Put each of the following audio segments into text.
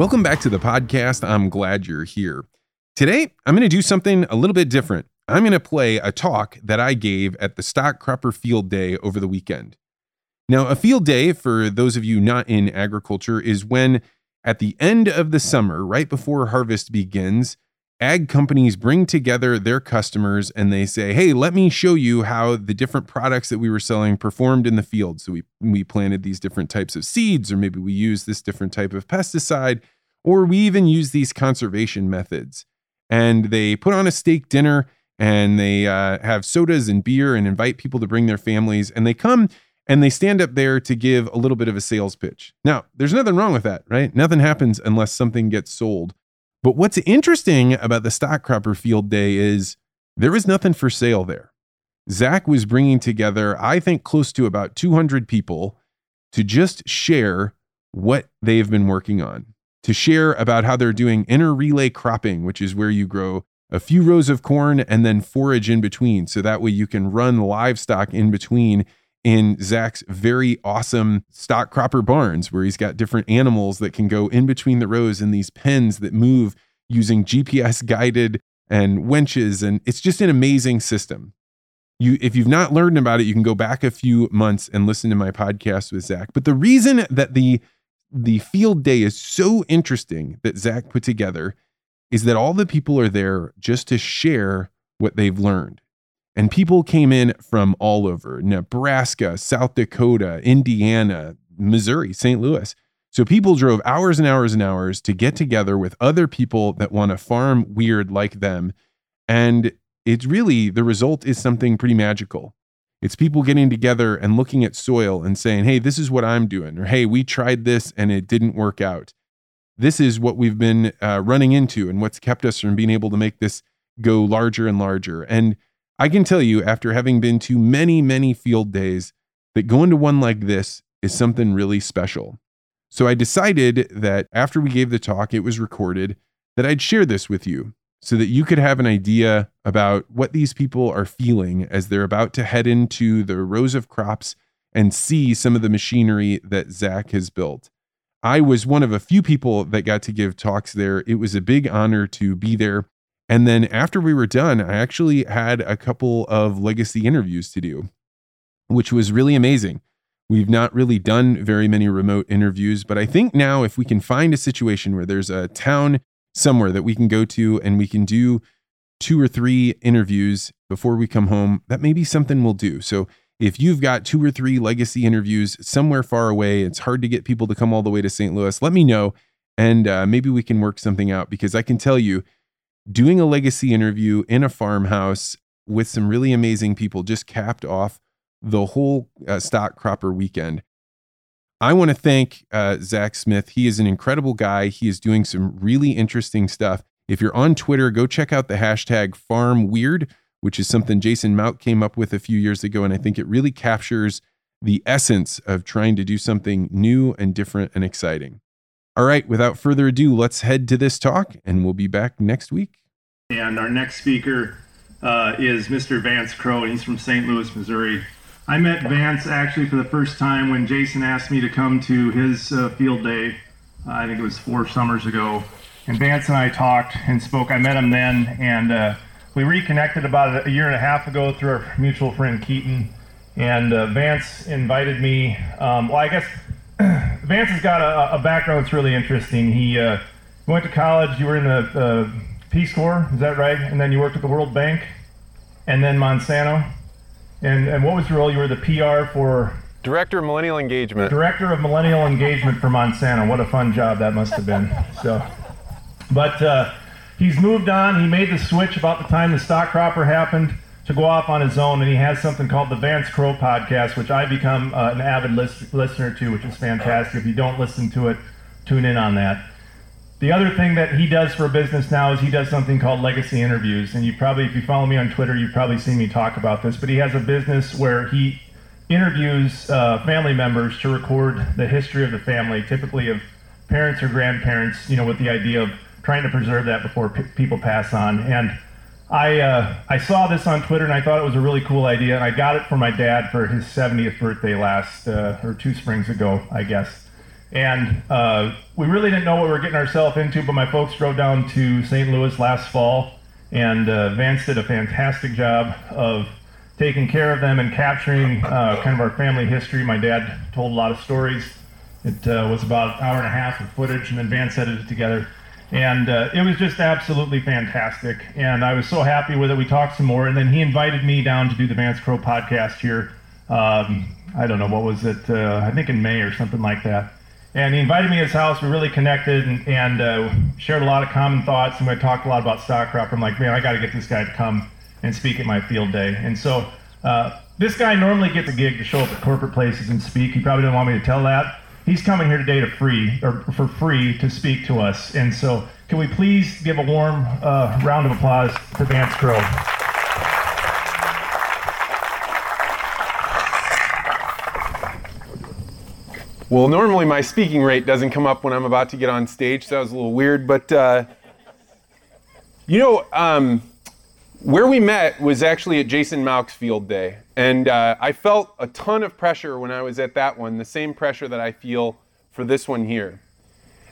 Welcome back to the podcast. I'm glad you're here. Today, I'm going to do something a little bit different. I'm going to play a talk that I gave at the Stock Cropper Field Day over the weekend. Now, a field day, for those of you not in agriculture, is when at the end of the summer, right before harvest begins, ag companies bring together their customers and they say, "Hey, let me show you how the different products that we were selling performed in the field." So we we planted these different types of seeds or maybe we used this different type of pesticide or we even use these conservation methods. And they put on a steak dinner and they uh, have sodas and beer and invite people to bring their families and they come and they stand up there to give a little bit of a sales pitch. Now, there's nothing wrong with that, right? Nothing happens unless something gets sold. But what's interesting about the Stockcropper field day is there is nothing for sale there. Zack was bringing together, I think, close to about 200 people to just share what they've been working on, to share about how they're doing inter relay cropping, which is where you grow a few rows of corn and then forage in between. So that way you can run livestock in between in Zack's very awesome stock cropper barns, where he's got different animals that can go in between the rows in these pens that move using GPS guided and winches. And it's just an amazing system. You, if you've not learned about it, you can go back a few months and listen to my podcast with Zack. But the reason that the the field day is so interesting that Zack put together is that all the people are there just to share what they've learned. And people came in from all over Nebraska, South Dakota, Indiana, Missouri, St. Louis. So people drove hours and hours and hours to get together with other people that want to farm weird like them. And it's really the result is something pretty magical. It's people getting together and looking at soil and saying, hey, this is what I'm doing. Or hey, we tried this and it didn't work out. This is what we've been uh, running into and what's kept us from being able to make this go larger and larger. And I can tell you, after having been to many, many field days, that going to one like this is something really special. So I decided that after we gave the talk, it was recorded, that I'd share this with you so that you could have an idea about what these people are feeling as they're about to head into the rows of crops and see some of the machinery that Zack has built. I was one of a few people that got to give talks there. It was a big honor to be there. And then after we were done, I actually had a couple of legacy interviews to do, which was really amazing. We've not really done very many remote interviews, but I think now if we can find a situation where there's a town somewhere that we can go to and we can do two or three interviews before we come home, that may be something we'll do. So if you've got two or three legacy interviews somewhere far away, it's hard to get people to come all the way to St. Louis, let me know. And uh, maybe we can work something out because I can tell you, doing a legacy interview in a farmhouse with some really amazing people just capped off the whole uh, stock cropper weekend. I want to thank uh, Zack Smith. He is an incredible guy. He is doing some really interesting stuff. If you're on Twitter, go check out the hashtag Farm Weird, which is something Jason Mauck came up with a few years ago. And I think it really captures the essence of trying to do something new and different and exciting. All right, without further ado, let's head to this talk and we'll be back next week. And our next speaker uh, is Mr. Vance Crowe. He's from St. Louis, Missouri. I met Vance actually for the first time when Jason asked me to come to his uh, field day. Uh, I think it was four summers ago. And Vance and I talked and spoke. I met him then, and uh, we reconnected about a year and a half ago through our mutual friend Keaton. And uh, Vance invited me. Um, well, I guess Vance has got a, a, background that's really interesting. He uh, went to college. You were in the Peace Corps, is that right? And then you worked at the World Bank, and then Monsanto. And and what was your role? You were the PR for Director of Millennial Engagement. Director of Millennial Engagement for Monsanto. What a fun job that must have been. So, but uh, he's moved on. He made the switch about the time the stock cropper happened to go off on his own, and he has something called the Vance Crowe podcast, which I become uh, an avid list- listener to, which is fantastic. If you don't listen to it, tune in on that. The other thing that he does for business now is he does something called legacy interviews. And you probably, if you follow me on Twitter, you've probably seen me talk about this. But he has a business where he interviews uh, family members to record the history of the family, typically of parents or grandparents, you know, with the idea of trying to preserve that before p- people pass on. And I, uh, I saw this on Twitter and I thought it was a really cool idea. And I got it for my dad for his 70th birthday last, uh, or two springs ago, I guess. And uh, we really didn't know what we were getting ourselves into, but my folks drove down to St. Louis last fall, and uh, Vance did a fantastic job of taking care of them and capturing uh, kind of our family history. My dad told a lot of stories. It uh, was about an hour and a half of footage, and then Vance edited it together. And uh, it was just absolutely fantastic. And I was so happy with it. We talked some more, and then he invited me down to do the Vance Crowe podcast here. Um, I don't know, what was it? Uh, I think in May or something like that. And he invited me to his house. We really connected and, and uh, shared a lot of common thoughts. And we talked a lot about stock crop. I'm like, man, I got to get this guy to come and speak at my field day. And so uh, this guy normally gets a gig to show up at corporate places and speak. He probably didn't want me to tell that. He's coming here today to free or for free to speak to us. And so, can we please give a warm uh, round of applause to Vance Crowe? Well, normally my speaking rate doesn't come up when I'm about to get on stage, so that was a little weird. But uh, you know, um, where we met was actually at Jason Mauck's field day, and uh, I felt a ton of pressure when I was at that one, the same pressure that I feel for this one here.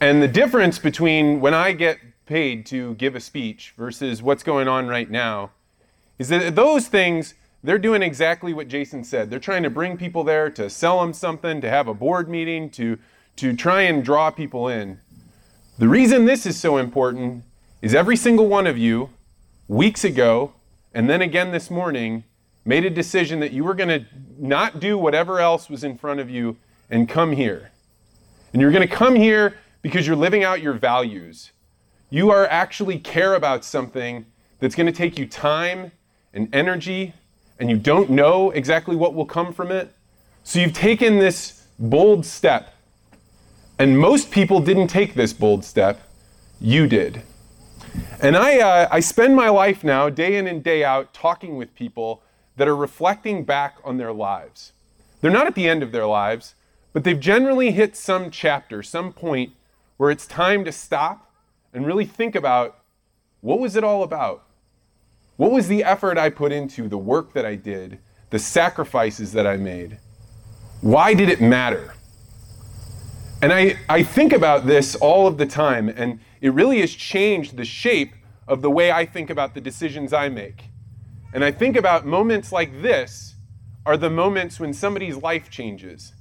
And the difference between when I get paid to give a speech versus what's going on right now is that those things they're doing exactly what Jason said. They're trying to bring people there to sell them something, to have a board meeting, to, to try and draw people in. The reason this is so important is every single one of you, weeks ago, and then again this morning, made a decision that you were going to not do whatever else was in front of you and come here. And you're going to come here because you're living out your values. You are actually care about something that's going to take you time and energy and you don't know exactly what will come from it. So you've taken this bold step. And most people didn't take this bold step. You did. And I, uh, I spend my life now, day in and day out, talking with people that are reflecting back on their lives. They're not at the end of their lives, but they've generally hit some chapter, some point where it's time to stop and really think about what was it all about? What was the effort I put into the work that I did, the sacrifices that I made? Why did it matter? And I, I think about this all of the time, and it really has changed the shape of the way I think about the decisions I make. And I think about moments like this are the moments when somebody's life changes.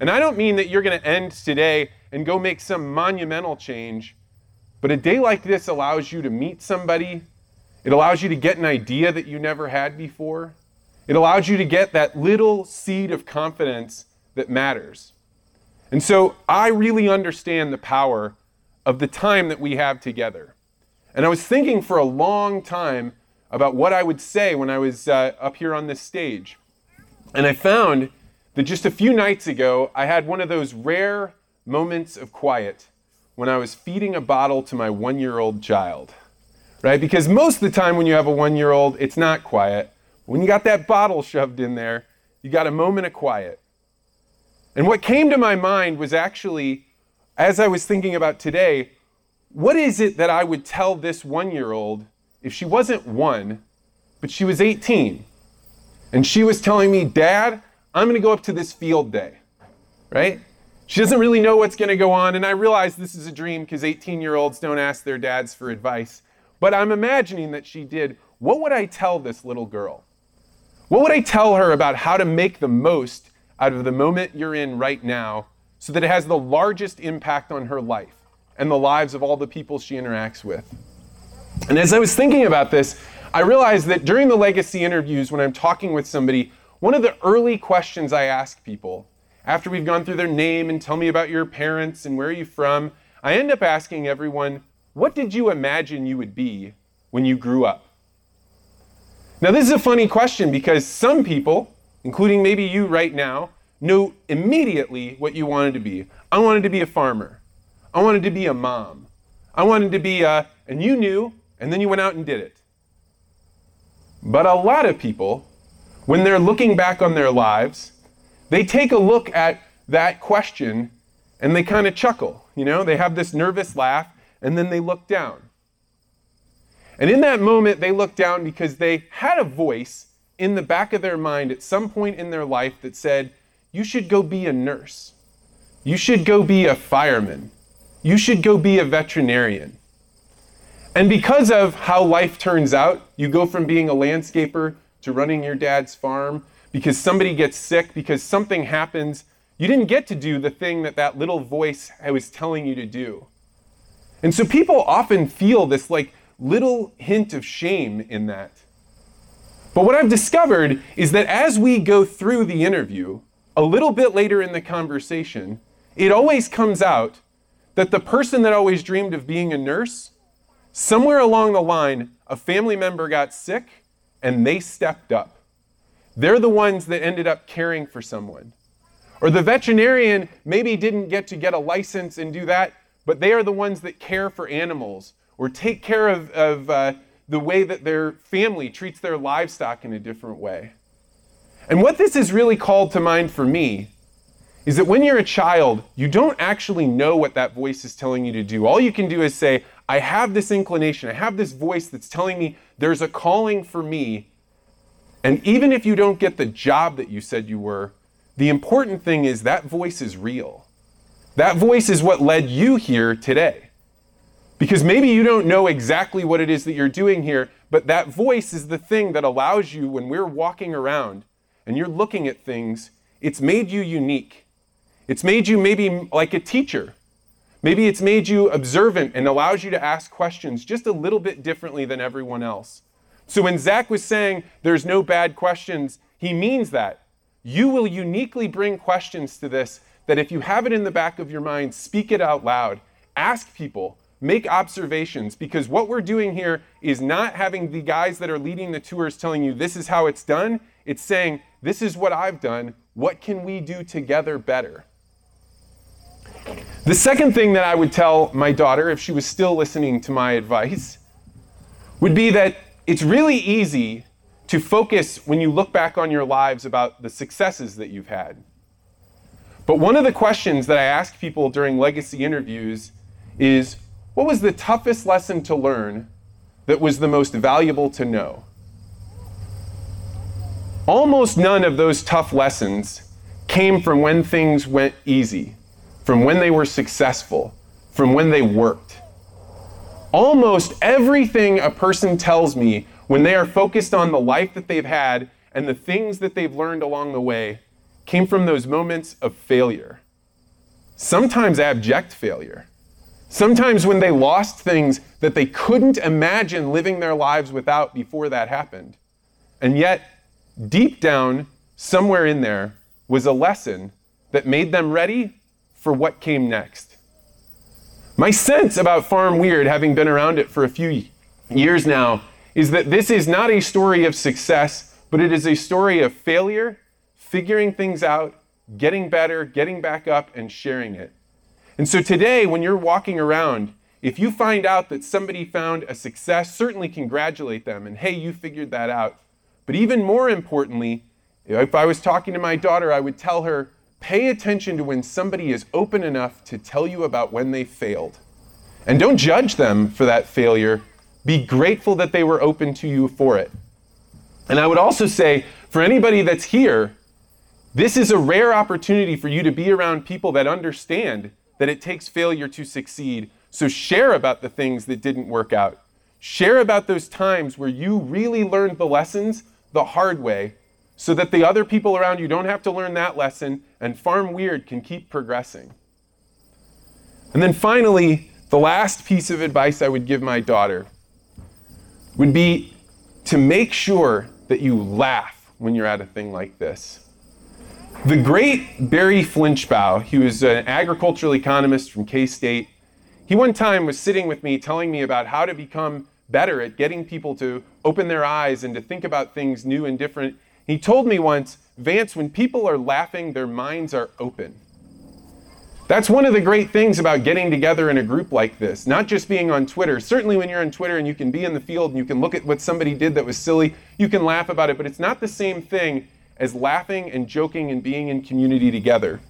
And I don't mean that you're going to end today and go make some monumental change, but a day like this allows you to meet somebody it allows you to get an idea that you never had before. It allows you to get that little seed of confidence that matters. And so I really understand the power of the time that we have together. And I was thinking for a long time about what I would say when I was uh, up here on this stage. And I found that just a few nights ago, I had one of those rare moments of quiet when I was feeding a bottle to my one year old child right? Because most of the time when you have a one year old, it's not quiet. When you got that bottle shoved in there, you got a moment of quiet. And what came to my mind was actually, as I was thinking about today, what is it that I would tell this one year old if she wasn't one, but she was 18? And she was telling me, Dad, I'm going to go up to this field day, right? She doesn't really know what's going to go on. And I realize this is a dream because 18 year olds don't ask their dads for advice. But I'm imagining that she did. What would I tell this little girl? What would I tell her about how to make the most out of the moment you're in right now so that it has the largest impact on her life and the lives of all the people she interacts with? And as I was thinking about this, I realized that during the legacy interviews, when I'm talking with somebody, one of the early questions I ask people, after we've gone through their name and tell me about your parents and where are you from, I end up asking everyone, what did you imagine you would be when you grew up? Now, this is a funny question because some people, including maybe you right now, know immediately what you wanted to be. I wanted to be a farmer. I wanted to be a mom. I wanted to be a, and you knew, and then you went out and did it. But a lot of people, when they're looking back on their lives, they take a look at that question and they kind of chuckle. You know, they have this nervous laugh and then they look down. And in that moment, they look down because they had a voice in the back of their mind at some point in their life that said, You should go be a nurse. you should go be a fireman. You should go be a veterinarian. And because of how life turns out, you go from being a landscaper to running your dad's farm because somebody gets sick, because something happens. You didn't get to do the thing that that little voice I was telling you to do. And so people often feel this like little hint of shame in that. But what I've discovered is that as we go through the interview, a little bit later in the conversation, it always comes out that the person that always dreamed of being a nurse, somewhere along the line, a family member got sick and they stepped up. They're the ones that ended up caring for someone. Or the veterinarian maybe didn't get to get a license and do that, but they are the ones that care for animals or take care of, of uh, the way that their family treats their livestock in a different way. And what this is really called to mind for me is that when you're a child, you don't actually know what that voice is telling you to do. All you can do is say, I have this inclination, I have this voice that's telling me there's a calling for me. And even if you don't get the job that you said you were, the important thing is that voice is real. That voice is what led you here today. Because maybe you don't know exactly what it is that you're doing here, but that voice is the thing that allows you, when we're walking around and you're looking at things, it's made you unique. It's made you maybe like a teacher. Maybe it's made you observant and allows you to ask questions just a little bit differently than everyone else. So when Zack was saying there's no bad questions, he means that. You will uniquely bring questions to this that if you have it in the back of your mind, speak it out loud. Ask people, make observations because what we're doing here is not having the guys that are leading the tours telling you this is how it's done. It's saying, this is what I've done. What can we do together better? The second thing that I would tell my daughter, if she was still listening to my advice, would be that it's really easy to focus when you look back on your lives about the successes that you've had. But one of the questions that I ask people during legacy interviews is what was the toughest lesson to learn that was the most valuable to know? Almost none of those tough lessons came from when things went easy, from when they were successful, from when they worked. Almost everything a person tells me when they are focused on the life that they've had and the things that they've learned along the way came from those moments of failure. Sometimes abject failure. Sometimes when they lost things that they couldn't imagine living their lives without before that happened. And yet, deep down, somewhere in there, was a lesson that made them ready for what came next. My sense about Farm Weird, having been around it for a few years now, is that this is not a story of success, but it is a story of failure, figuring things out, getting better, getting back up, and sharing it. And so today, when you're walking around, if you find out that somebody found a success, certainly congratulate them and hey, you figured that out. But even more importantly, if I was talking to my daughter, I would tell her, pay attention to when somebody is open enough to tell you about when they failed. And don't judge them for that failure. Be grateful that they were open to you for it. And I would also say, for anybody that's here, this is a rare opportunity for you to be around people that understand that it takes failure to succeed. So share about the things that didn't work out. Share about those times where you really learned the lessons the hard way so that the other people around you don't have to learn that lesson and Farm Weird can keep progressing. And then finally, the last piece of advice I would give my daughter would be to make sure that you laugh when you're at a thing like this. The great Barry Flinchbaugh, he was an agricultural economist from K State, he one time was sitting with me telling me about how to become better at getting people to open their eyes and to think about things new and different. He told me once, Vance, when people are laughing, their minds are open. That's one of the great things about getting together in a group like this, not just being on Twitter. Certainly, when you're on Twitter and you can be in the field and you can look at what somebody did that was silly, you can laugh about it, but it's not the same thing as laughing and joking and being in community together.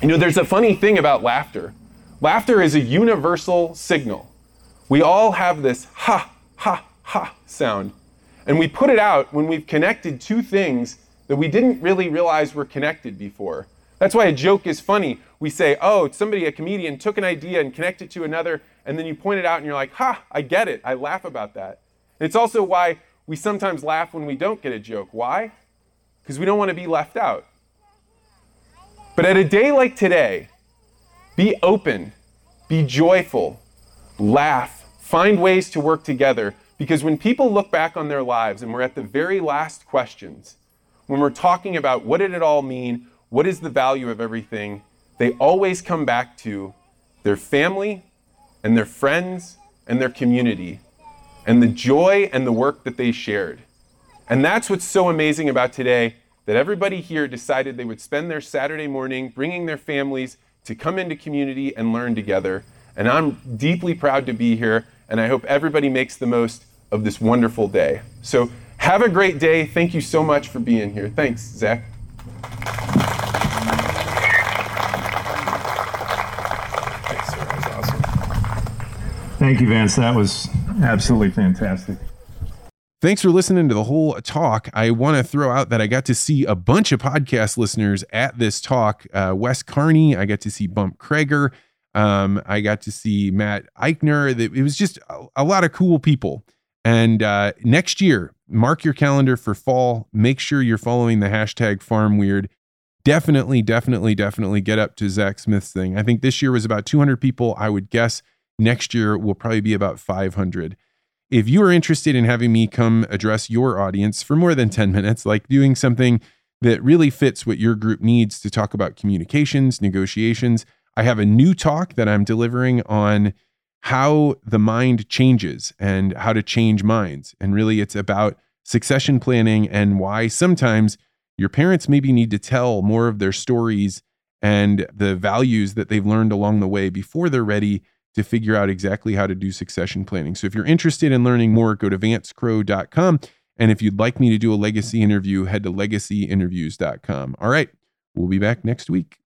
You know, there's a funny thing about laughter. Laughter is a universal signal. We all have this ha, ha, ha sound. And we put it out when we've connected two things that we didn't really realize were connected before. That's why a joke is funny. We say, oh, somebody, a comedian, took an idea and connected it to another, and then you point it out and you're like, ha, I get it. I laugh about that. And it's also why we sometimes laugh when we don't get a joke. Why? Because we don't want to be left out. But at a day like today, be open, be joyful, laugh, find ways to work together. Because when people look back on their lives and we're at the very last questions, when we're talking about what did it all mean, what is the value of everything, they always come back to their family and their friends and their community and the joy and the work that they shared. And that's what's so amazing about today that everybody here decided they would spend their Saturday morning bringing their families to come into community and learn together. And I'm deeply proud to be here, and I hope everybody makes the most of this wonderful day. So have a great day. Thank you so much for being here. Thanks, Zack. Thank you, Vance. That was absolutely fantastic. Thanks for listening to the whole talk. I want to throw out that I got to see a bunch of podcast listeners at this talk. Uh, Wes Carney, I got to see Bump Krager. Um, I got to see Matt Eichner. It was just a, a lot of cool people. And uh, next year, mark your calendar for fall. Make sure you're following the hashtag Farm Weird. Definitely, definitely, definitely get up to Zack Smith's thing. I think this year was about 200 people. I would guess next year will probably be about 500. If you are interested in having me come address your audience for more than 10 minutes, like doing something that really fits what your group needs to talk about communications, negotiations, I have a new talk that I'm delivering on how the mind changes and how to change minds. And really, it's about succession planning and why sometimes your parents maybe need to tell more of their stories and the values that they've learned along the way before they're ready to figure out exactly how to do succession planning. So if you're interested in learning more, go to vancecrowe.com. And if you'd like me to do a legacy interview, head to legacyinterviews.com. All right, we'll be back next week.